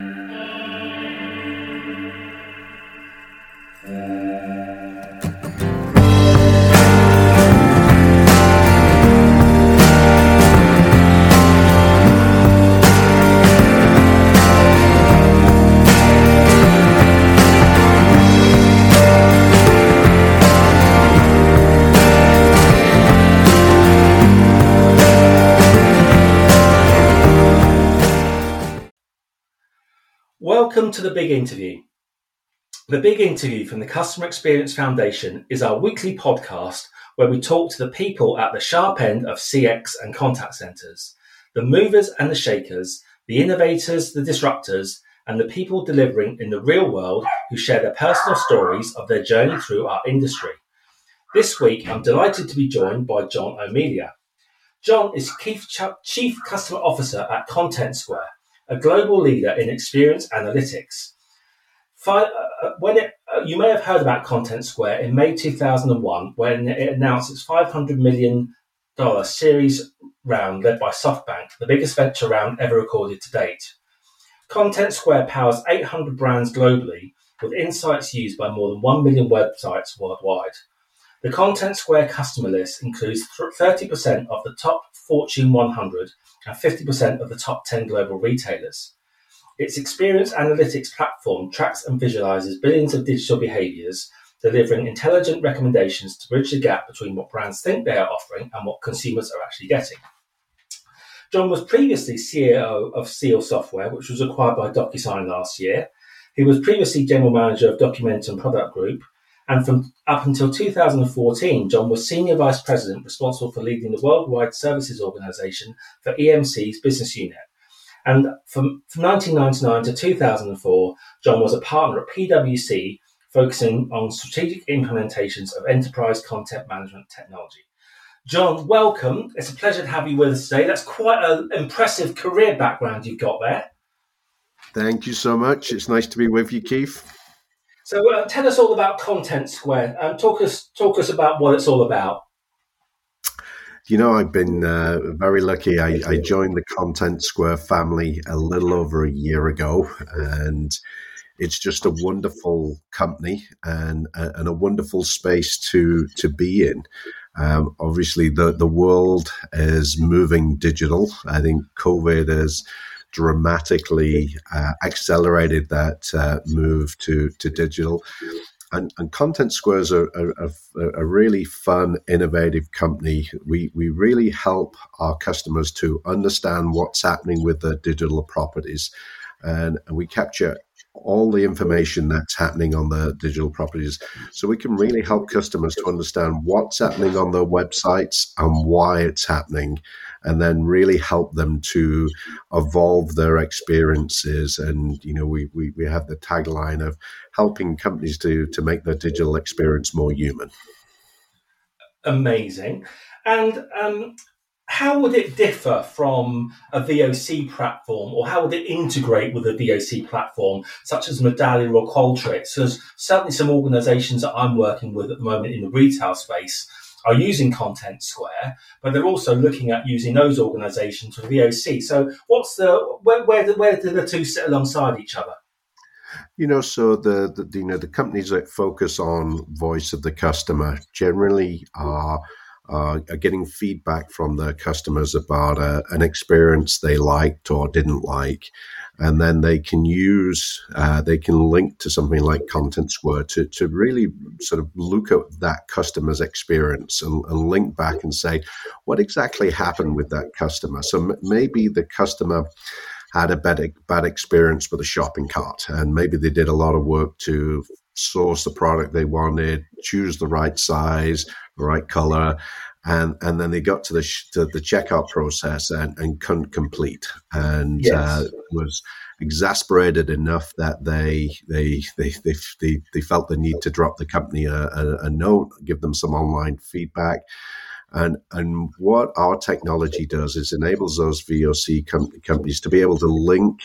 Uh... Welcome to the Big Interview. The Big Interview from the Customer Experience Foundation is our weekly podcast where we talk to the people at the sharp end of CX and contact centers, the movers and the shakers, the innovators, the disruptors, and the people delivering in the real world who share their personal stories of their journey through our industry. This week, I'm delighted to be joined by John O'Melia. John is Chief Customer Officer at Content Square a global leader in experience analytics. Uh, uh, when it, uh, you may have heard about Content Square in May 2001 when it announced its $500 million series round led by SoftBank, the biggest venture round ever recorded to date. Content Square powers 800 brands globally with insights used by more than 1 million websites worldwide. The Content Square customer list includes 30% of the top Fortune 100 and 50% of the top 10 global retailers. Its experience analytics platform tracks and visualizes billions of digital behaviors, delivering intelligent recommendations to bridge the gap between what brands think they are offering and what consumers are actually getting. John was previously CEO of Seal Software, which was acquired by DocuSign last year. He was previously general manager of Documentum Product Group, and from up until 2014, John was Senior Vice President responsible for leading the worldwide services organization for EMC's business unit. And from, from 1999 to 2004, John was a partner at PwC, focusing on strategic implementations of enterprise content management technology. John, welcome. It's a pleasure to have you with us today. That's quite an impressive career background you've got there. Thank you so much. It's nice to be with you, Keith. So uh, tell us all about Content Square. Um, talk us talk us about what it's all about. You know, I've been uh, very lucky. I, I, joined the Content Square family a little over a year ago, and it's just a wonderful company and and a wonderful space to to be in. Um, obviously, the the world is moving digital. I think COVID has dramatically uh, accelerated that uh, move to, to digital. And, and Content Squares are, a, a, a, really fun, innovative company. We, we really help our customers to understand what's happening with their digital properties. And, and we capture all the information that's happening on the digital properties. So we can really help customers to understand what's happening on their websites and why it's happening, and then really help them to evolve their experiences. And, you know, we, we, we have the tagline of helping companies to, to make their digital experience more human. Amazing. And um, how would it differ from a VOC platform, or how would it integrate with a VOC platform, such as Medallia or Qualtrics? Because certainly some organisations that I'm working with at the moment in the retail space are using Content Square, but they're also looking at using those organisations for VOC. So, what's the where where do, where do the two sit alongside each other? You know, so the, the you know the companies that focus on voice of the customer generally are uh, are getting feedback from their customers about uh, an experience they liked or didn't like. And then they can use, uh, they can link to something like Content Square to, to really sort of look at that customer's experience and, and link back and say, what exactly happened with that customer? So m- maybe the customer had a bad, bad experience with a shopping cart and maybe they did a lot of work to source the product they wanted, choose the right size, the right color, and and then they got to the sh- to the checkout process and, and couldn't complete, and yes. uh, was exasperated enough that they they, they they they they felt the need to drop the company a, a, a note, give them some online feedback. And and what our technology does is enables those VOC com- companies to be able to link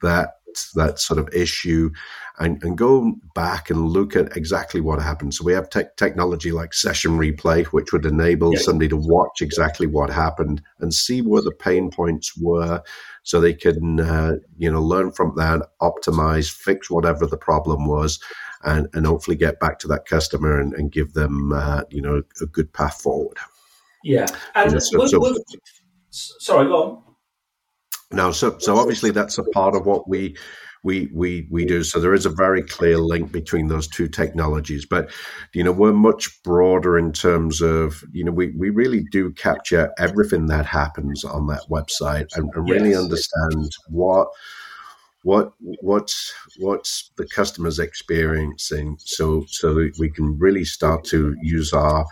that that sort of issue and, and go back and look at exactly what happened. So we have te- technology like session replay, which would enable yeah. somebody to watch exactly what happened and see where the pain points were, so they can uh, you know learn from that, optimize, fix whatever the problem was, and and hopefully get back to that customer and, and give them uh, you know a good path forward. Yeah, and you know, so, so, sorry, go on. Now, so so obviously that's a part of what we we we we do. So there is a very clear link between those two technologies. But you know, we're much broader in terms of you know we we really do capture everything that happens on that website and, and really yes. understand what what what's what's the customers experiencing so so we can really start to use our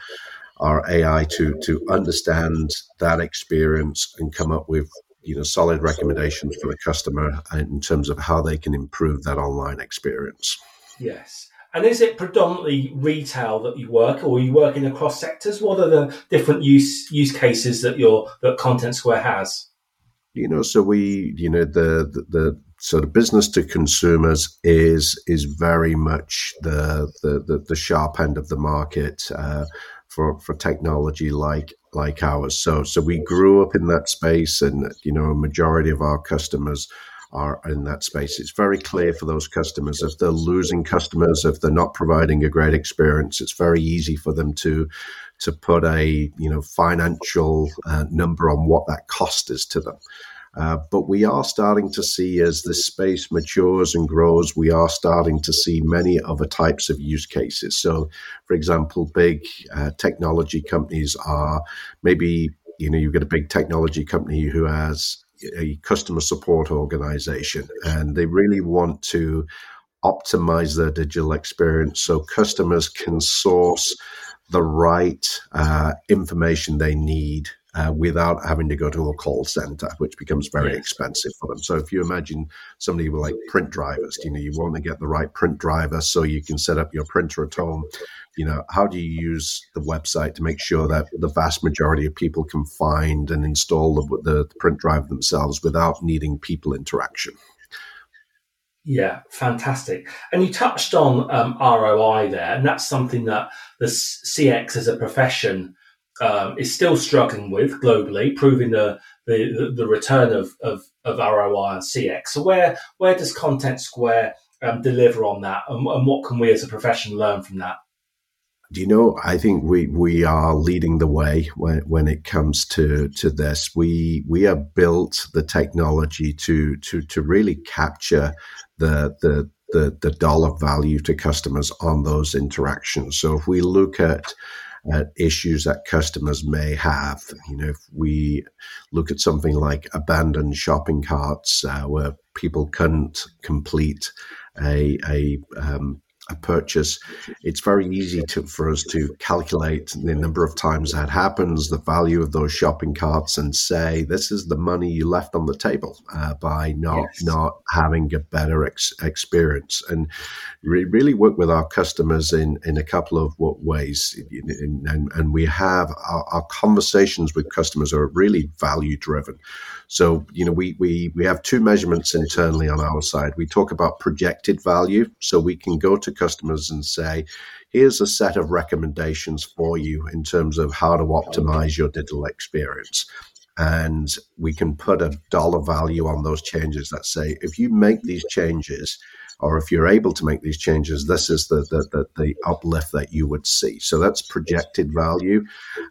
our AI to to understand that experience and come up with you know solid recommendations for the customer in terms of how they can improve that online experience. Yes. And is it predominantly retail that you work, or are you working across sectors? What are the different use use cases that your that Content Square has? You know, so we, you know, the the, the sort of business to consumers is is very much the the the, the sharp end of the market. Uh, for, for technology like like ours. So so we grew up in that space, and you know a majority of our customers are in that space. It's very clear for those customers if they're losing customers, if they're not providing a great experience, it's very easy for them to to put a you know financial uh, number on what that cost is to them. Uh, but we are starting to see as this space matures and grows, we are starting to see many other types of use cases. So, for example, big uh, technology companies are maybe, you know, you've got a big technology company who has a customer support organization and they really want to optimize their digital experience so customers can source the right uh, information they need uh, without having to go to a call center, which becomes very yes. expensive for them. So if you imagine somebody with like print drivers, you know, you want to get the right print driver so you can set up your printer at home. You know, how do you use the website to make sure that the vast majority of people can find and install the, the print drive themselves without needing people interaction? Yeah, fantastic. And you touched on um, ROI there, and that's something that the CX as a profession um, is still struggling with globally, proving the the, the return of, of, of ROI and CX. So where where does Content Square um, deliver on that, and, and what can we as a profession learn from that? Do you know? I think we we are leading the way when when it comes to to this. We we have built the technology to to to really capture the the the, the dollar value to customers on those interactions. So if we look at at issues that customers may have. You know, if we look at something like abandoned shopping carts uh, where people couldn't complete a, a um, a purchase, it's very easy to, for us to calculate the number of times that happens, the value of those shopping carts, and say this is the money you left on the table uh, by not yes. not having a better ex- experience. And we really work with our customers in in a couple of ways, and, and we have our, our conversations with customers are really value driven. So, you know, we, we, we have two measurements internally on our side. We talk about projected value. So we can go to customers and say, here's a set of recommendations for you in terms of how to optimize your digital experience. And we can put a dollar value on those changes that say, if you make these changes, or if you're able to make these changes, this is the, the, the, the, uplift that you would see. So that's projected value.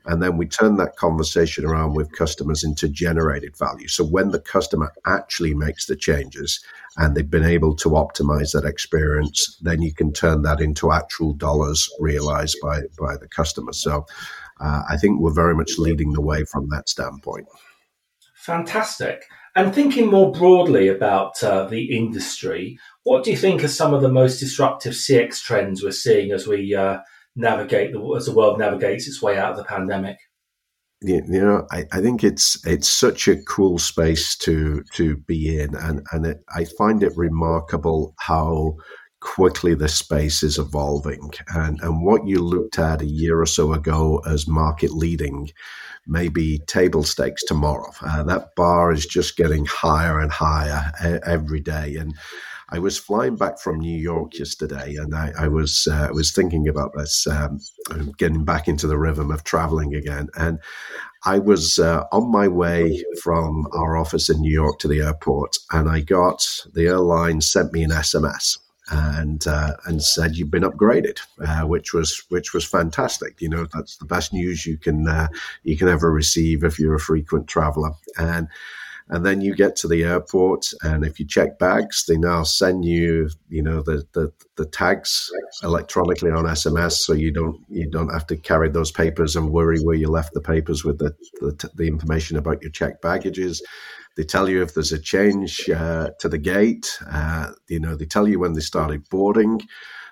And then we turn that conversation around with customers into generated value. So when the customer actually makes the changes and they've been able to optimize that experience, then you can turn that into actual dollars realized by, by the customer. So uh, I think we're very much leading the way from that standpoint. Fantastic. And thinking more broadly about uh, the industry, what do you think are some of the most disruptive CX trends we're seeing as we uh, navigate the, as the world navigates its way out of the pandemic? You, know, I, I think it's it's such a cool space to to be in, and and it, I find it remarkable how quickly this space is evolving. And, and what you looked at a year or so ago as market leading may be table stakes tomorrow. Uh, that bar is just getting higher and higher every day. And I was flying back from New York yesterday, and I, I was uh, was thinking about this, um, getting back into the rhythm of traveling again. And I was uh, on my way from our office in New York to the airport, and I got the airline sent me an SMS and uh, and said you've been upgraded, uh, which was which was fantastic. You know that's the best news you can uh, you can ever receive if you're a frequent traveler. And and then you get to the airport, and if you check bags, they now send you, you know, the, the, the tags electronically on SMS, so you don't you don't have to carry those papers and worry where you left the papers with the the, the information about your checked baggages. They tell you if there's a change uh, to the gate. Uh, you know, they tell you when they started boarding.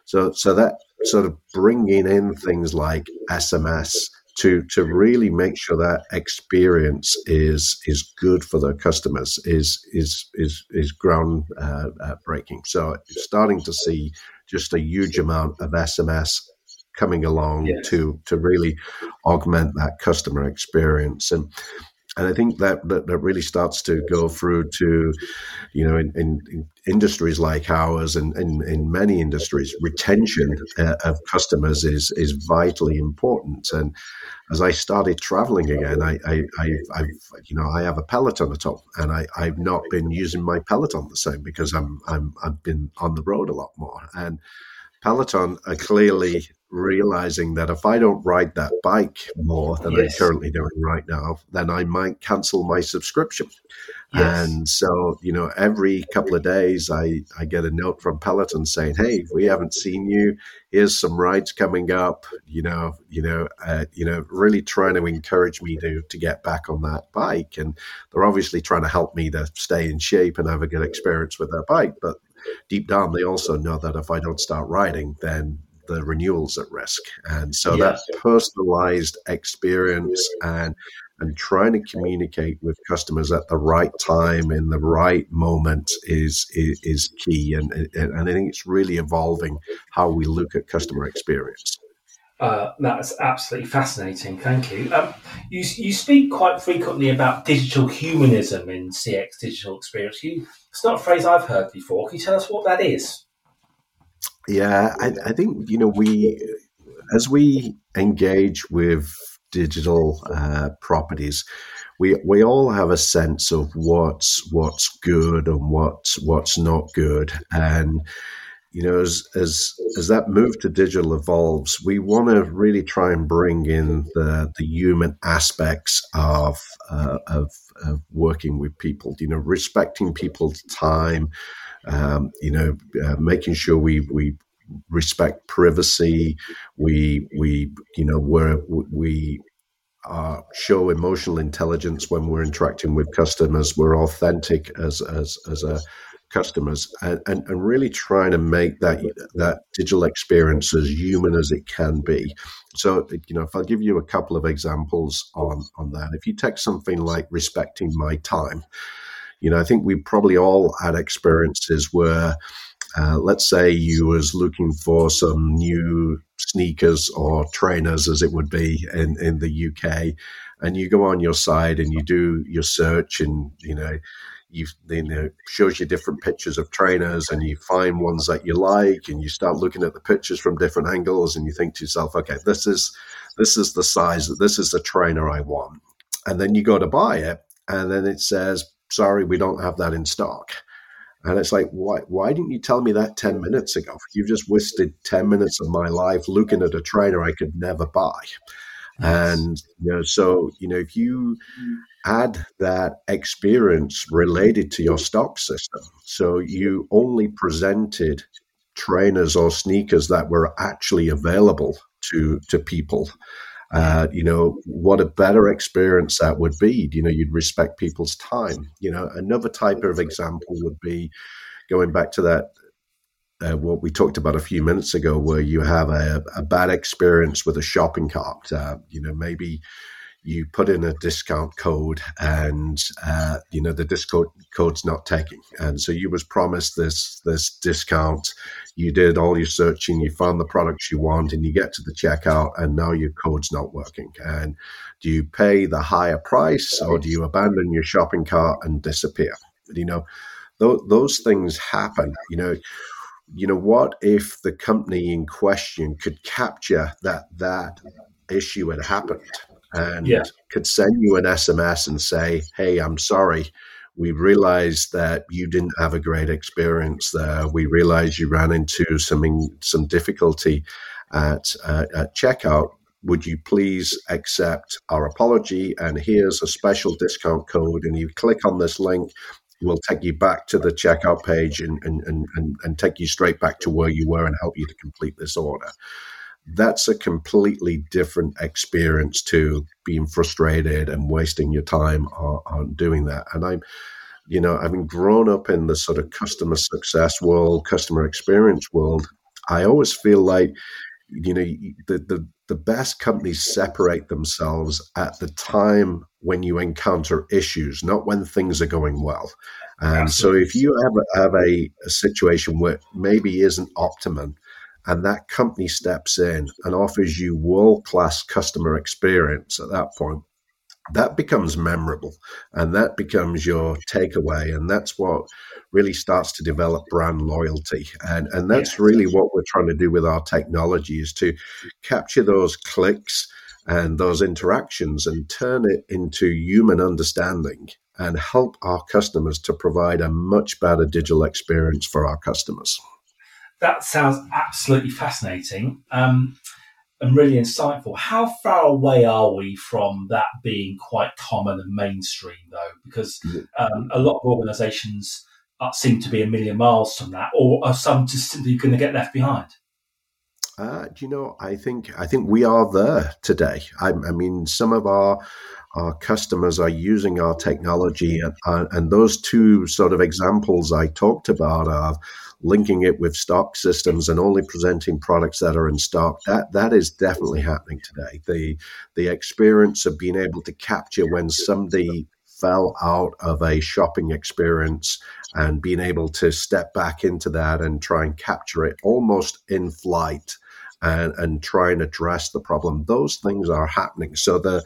So so that sort of bringing in things like SMS to to really make sure that experience is is good for the customers is is is is ground uh, uh, breaking. So starting to see just a huge amount of SMS coming along yes. to to really augment that customer experience and and I think that, that, that really starts to go through to, you know, in, in, in industries like ours and in, many industries, retention uh, of customers is is vitally important. And as I started traveling again, I, I, I have you know I have a Peloton at home, and I, I've not been using my Peloton the same because I'm I'm I've been on the road a lot more and. Peloton are clearly realizing that if I don't ride that bike more than yes. I'm currently doing right now, then I might cancel my subscription. Yes. And so, you know, every couple of days I, I get a note from Peloton saying, Hey, we haven't seen you. Here's some rides coming up, you know, you know, uh, you know, really trying to encourage me to, to get back on that bike. And they're obviously trying to help me to stay in shape and have a good experience with their bike. But deep down, they also know that if I don't start riding, then the renewals at risk. And so that personalized experience and and trying to communicate with customers at the right time in the right moment is is, is key. And, and I think it's really evolving how we look at customer experience. Uh, that's absolutely fascinating. Thank you. Um, you. You speak quite frequently about digital humanism in CX digital experience. You, it's not a phrase I've heard before. Can you tell us what that is? Yeah, I, I think you know we as we engage with digital uh, properties, we we all have a sense of what's what's good and what's what's not good, and you know as as as that move to digital evolves, we want to really try and bring in the the human aspects of uh, of, of working with people. You know, respecting people's time um, you know, uh, making sure we we respect privacy, we we you know we we show emotional intelligence when we're interacting with customers. We're authentic as as as a customers and, and, and really trying to make that that digital experience as human as it can be. So, you know, if I'll give you a couple of examples on on that, if you take something like respecting my time, you know, I think we probably all had experiences where, uh, let's say you was looking for some new sneakers or trainers, as it would be in, in the UK, and you go on your site and you do your search and, you know, you you know shows you different pictures of trainers and you find ones that you like and you start looking at the pictures from different angles and you think to yourself okay this is this is the size this is the trainer i want. And then you go to buy it and then it says sorry, we don't have that in stock. And it's like, why, why didn't you tell me that 10 minutes ago? You've just wasted 10 minutes of my life looking at a trainer I could never buy. And, you know, so, you know, if you add that experience related to your stock system, so you only presented trainers or sneakers that were actually available to, to people uh, you know, what a better experience that would be. You know, you'd respect people's time. You know, another type of example would be going back to that uh, what we talked about a few minutes ago, where you have a, a bad experience with a shopping cart. Uh, you know, maybe you put in a discount code and uh, you know the discount code's not taking. And so you was promised this this discount. You did all your searching you found the products you want and you get to the checkout and now your code's not working. And do you pay the higher price or do you abandon your shopping cart and disappear? You know th- those things happen. You know you know what if the company in question could capture that that issue had happened and yeah. could send you an SMS and say, Hey, I'm sorry. We realized that you didn't have a great experience there. We realized you ran into some, some difficulty at, uh, at checkout. Would you please accept our apology? And here's a special discount code. And you click on this link, we'll take you back to the checkout page and, and, and, and, take you straight back to where you were and help you to complete this order that's a completely different experience to being frustrated and wasting your time on, on doing that. And I'm, you know, having grown up in the sort of customer success world, customer experience world, I always feel like, you know, the, the, the best companies separate themselves at the time when you encounter issues, not when things are going well. And Absolutely. so if you have, have a, a situation where maybe isn't optimum, and that company steps in and offers you world class customer experience at that point, that becomes memorable and that becomes your takeaway. And that's what really starts to develop brand loyalty. And, and that's really what we're trying to do with our technology is to capture those clicks and those interactions and turn it into human understanding and help our customers to provide a much better digital experience for our customers that sounds absolutely fascinating um, and really insightful. How far away are we from that being quite common and mainstream, though? Because um, a lot of organisations seem to be a million miles from that, or are some just simply going to get left behind? Uh, you know, I think I think we are there today. I, I mean, some of our our customers are using our technology, and, and those two sort of examples I talked about are linking it with stock systems and only presenting products that are in stock that that is definitely happening today the the experience of being able to capture when somebody fell out of a shopping experience and being able to step back into that and try and capture it almost in flight and, and try and address the problem. Those things are happening. So the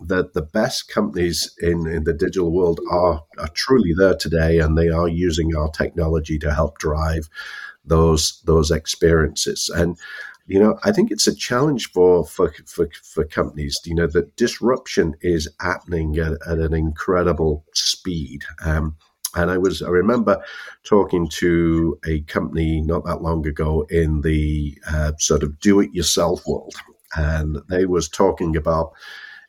that the best companies in, in the digital world are, are truly there today and they are using our technology to help drive those those experiences. And you know i think it's a challenge for for for, for companies you know that disruption is happening at, at an incredible speed. Um, and I was I remember talking to a company not that long ago in the uh, sort of do-it-yourself world, and they was talking about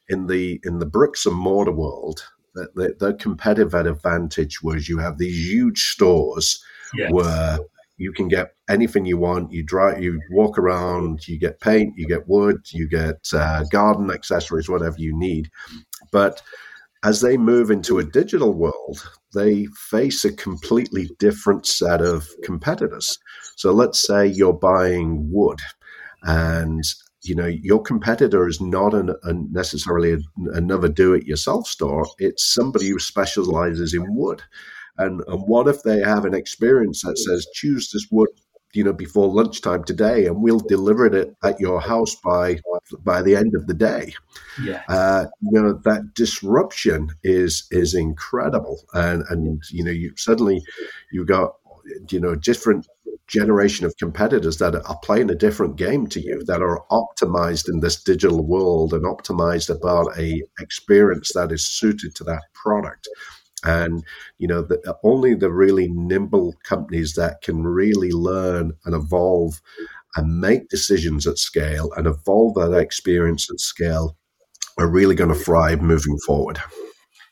in the in the bricks and mortar world, the, the, competitive advantage was you have these huge stores yes. where you can get anything you want. You drive, you walk around, you get paint, you get wood, you get uh, garden accessories, whatever you need. But as they move into a digital world, they face a completely different set of competitors. So let's say you're buying wood and you know your competitor is not an, a necessarily a, another do-it-yourself store. It's somebody who specializes in wood. And, and what if they have an experience that says choose this wood you know before lunchtime today and we'll deliver it at your house by by the end of the day. Yeah. Uh, you know that disruption is is incredible. And and you know you suddenly you got you know different generation of competitors that are playing a different game to you that are optimized in this digital world and optimized about a experience that is suited to that product. And you know the, only the really nimble companies that can really learn and evolve and make decisions at scale and evolve that experience at scale are really going to thrive moving forward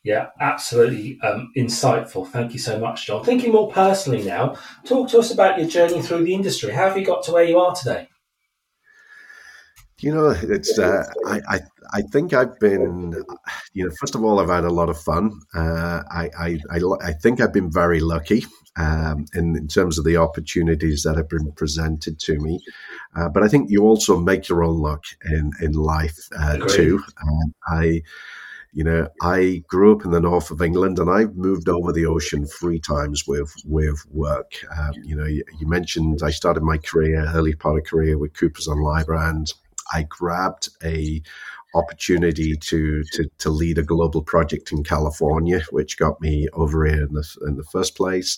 yeah, absolutely um, insightful. Thank you so much, John. Thinking more personally now, talk to us about your journey through the industry. How have you got to where you are today? You know, it's uh, I, I, I think I've been, you know, first of all, I've had a lot of fun. Uh, I, I, I, I, think I've been very lucky um, in, in, terms of the opportunities that have been presented to me. Uh, but I think you also make your own luck in in life uh, too. Um, I you know, I grew up in the north of England, and I've moved over the ocean three times with with work. Um, you know, you, you, mentioned I started my career, early part of career with Coopers and Lybrand. I grabbed a opportunity to, to to lead a global project in California, which got me over here in the in the first place,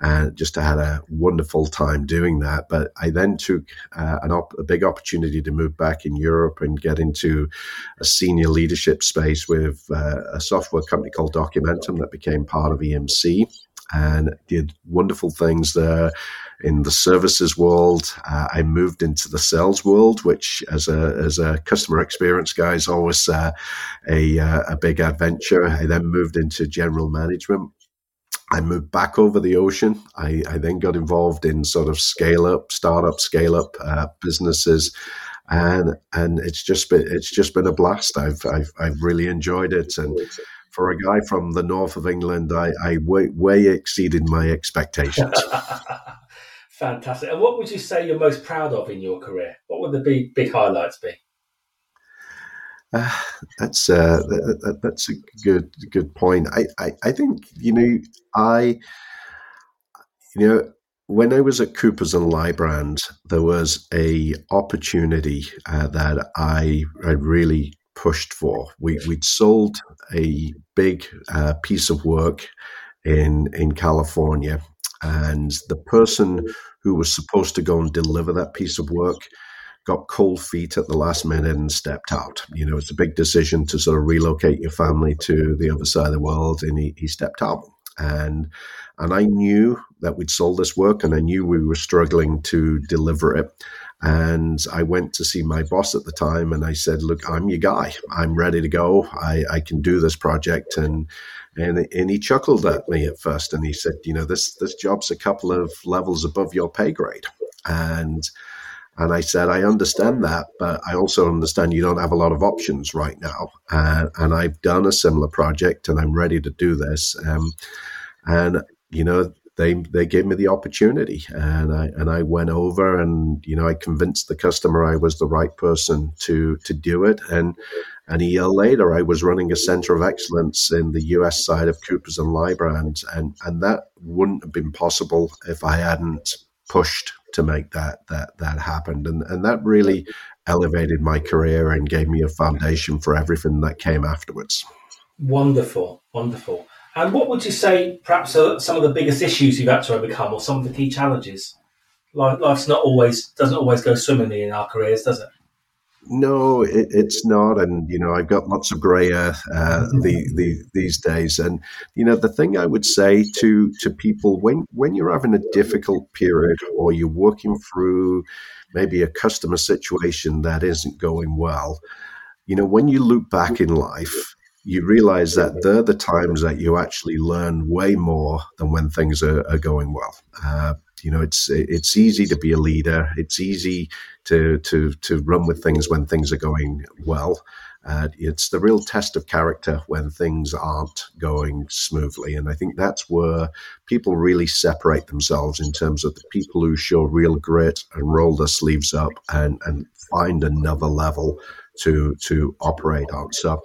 and just had a wonderful time doing that. But I then took uh, an op- a big opportunity to move back in Europe and get into a senior leadership space with uh, a software company called Documentum that became part of EMC and did wonderful things there in the services world. Uh, I moved into the sales world, which as a as a customer experience guy is always uh, a uh, a big adventure. I then moved into general management. I moved back over the ocean. I, I then got involved in sort of scale up, startup, scale up uh, businesses and and it's just been it's just been a blast. I've I've, I've really enjoyed it, and for a guy from the north of England, I, I way, way exceeded my expectations. Fantastic. And what would you say you're most proud of in your career? What would the big, big highlights be? Uh, that's uh, that, that's a good good point. I, I, I think you know I you know when I was at Coopers and Lybrand, there was a opportunity uh, that I I really pushed for. We we'd sold a big uh, piece of work in in California, and the person who was supposed to go and deliver that piece of work got cold feet at the last minute and stepped out. You know, it's a big decision to sort of relocate your family to the other side of the world, and he, he stepped out. And and I knew that we'd sold this work, and I knew we were struggling to deliver it. And I went to see my boss at the time and I said, Look, I'm your guy. I'm ready to go. I, I can do this project. And, and, and he chuckled at me at first and he said, You know, this, this job's a couple of levels above your pay grade. And, and I said, I understand that, but I also understand you don't have a lot of options right now. Uh, and I've done a similar project and I'm ready to do this. Um, and, you know, they they gave me the opportunity and I and I went over and you know I convinced the customer I was the right person to to do it. And and a year later I was running a center of excellence in the US side of Coopers and Lybrand and and that wouldn't have been possible if I hadn't pushed to make that that that happen and and that really elevated my career and gave me a foundation for everything that came afterwards. Wonderful wonderful and what would you say, perhaps, are some of the biggest issues you've had to overcome, or some of the key challenges? life's not always doesn't always go swimmingly in our careers, does it? No, it, it's not, and you know I've got lots of grey hair uh, the, the, these days, and you know the thing I would say to to people when when you're having a difficult period or you're working through maybe a customer situation that isn't going well, you know when you look back in life, you realize that they're the times that you actually learn way more than when things are, are going well. Uh, you know, it's it's easy to be a leader. It's easy to to to run with things when things are going well. Uh, it's the real test of character when things aren't going smoothly, and I think that's where people really separate themselves in terms of the people who show real grit and roll their sleeves up and and find another level to to operate on. So,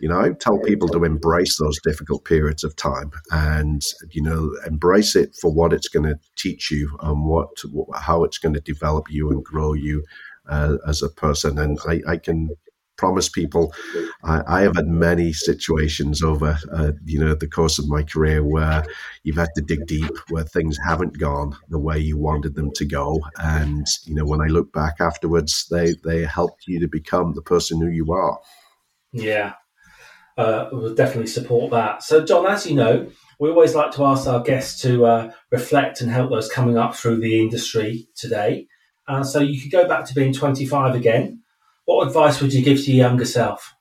you know, I tell people to embrace those difficult periods of time and you know embrace it for what it's going to teach you and what how it's going to develop you and grow you uh, as a person. And I, I can promise people. I, I have had many situations over, uh, you know, the course of my career where you've had to dig deep, where things haven't gone the way you wanted them to go, and you know, when I look back afterwards, they they helped you to become the person who you are. Yeah, uh, we'll definitely support that. So, John, as you know, we always like to ask our guests to uh, reflect and help those coming up through the industry today. Uh, so you could go back to being 25 again what advice would you give to your younger self?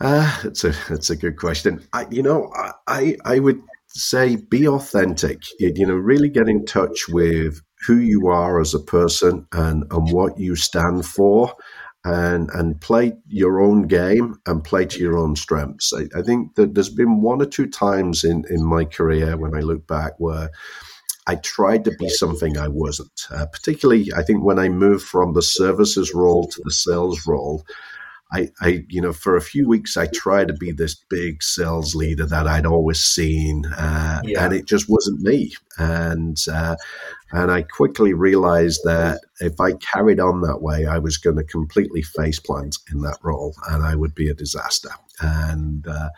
Uh, that's a that's a good question. I, you know, I I would say be authentic. You, you know, really get in touch with who you are as a person and and what you stand for, and and play your own game and play to your own strengths. I, I think that there's been one or two times in in my career when I look back where I tried to be something I wasn't. Uh, particularly, I think when I moved from the services role to the sales role, I, I, you know, for a few weeks, I tried to be this big sales leader that I'd always seen, uh, yeah. and it just wasn't me. And uh, and I quickly realized that if I carried on that way, I was going to completely face plant in that role, and I would be a disaster. And uh,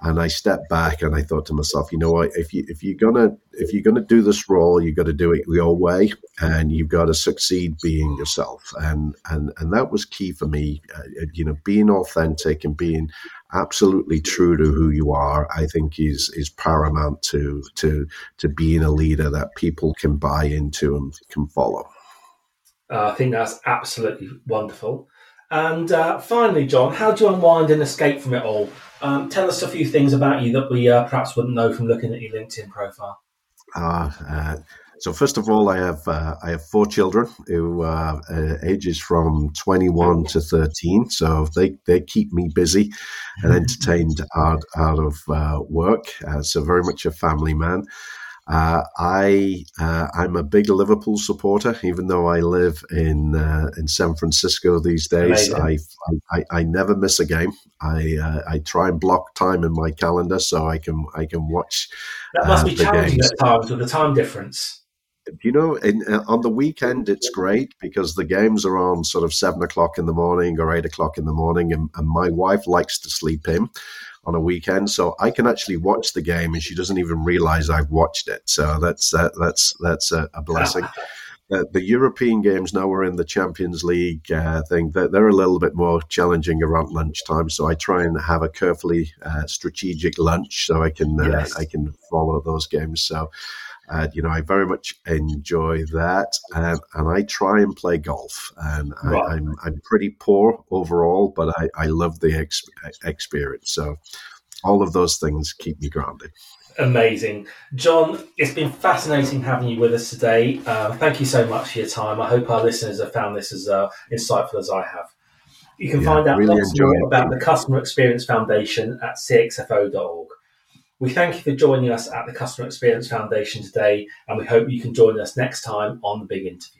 and I stepped back and I thought to myself, you know what? If you if you're gonna if you're gonna do this role, you've got to do it your way, and you've got to succeed being yourself. And and and that was key for me. Uh, you know, being authentic and being absolutely true to who you are, I think is is paramount to to to being a leader that people can buy into and can follow. Uh, I think that's absolutely wonderful. And uh, finally, John, how do you unwind and escape from it all? Um, tell us a few things about you that we uh, perhaps wouldn't know from looking at your LinkedIn profile. Uh, so first of all, I have uh, I have four children who uh, uh, ages from 21 to 13. So they, they keep me busy and entertained out out of uh, work. so very much a family man. Uh, I uh, I'm a big Liverpool supporter, even though I live in uh, in San Francisco these days. I, I, I never miss a game. I uh, I try and block time in my calendar so I can I can watch. That must uh, be challenging games. at times with the time difference. You know, in, uh, on the weekend it's great because the games are on sort of seven o'clock in the morning or eight o'clock in the morning, and, and my wife likes to sleep in on a weekend, so I can actually watch the game, and she doesn't even realize I've watched it. So that's uh, that's that's a, a blessing. Uh, the European games now we're in the Champions League uh, thing. They're, they're, a little bit more challenging around lunchtime, so I try and have a carefully uh, strategic lunch so I can uh, yes. I can follow those games. So and, you know, I very much enjoy that. Um, and I try and play golf. And right. I, am I'm, I'm pretty poor overall, but I, I love the ex- experience. So all of those things keep me grounded. Amazing. John, it's been fascinating having you with us today. Uh, thank you so much for your time. I hope our listeners have found this as uh, insightful as I have. You can yeah, find out really lots more about the Customer Experience Foundation at cxfo.org. We thank you for joining us at the Customer Experience Foundation today, and we hope you can join us next time on the big interview.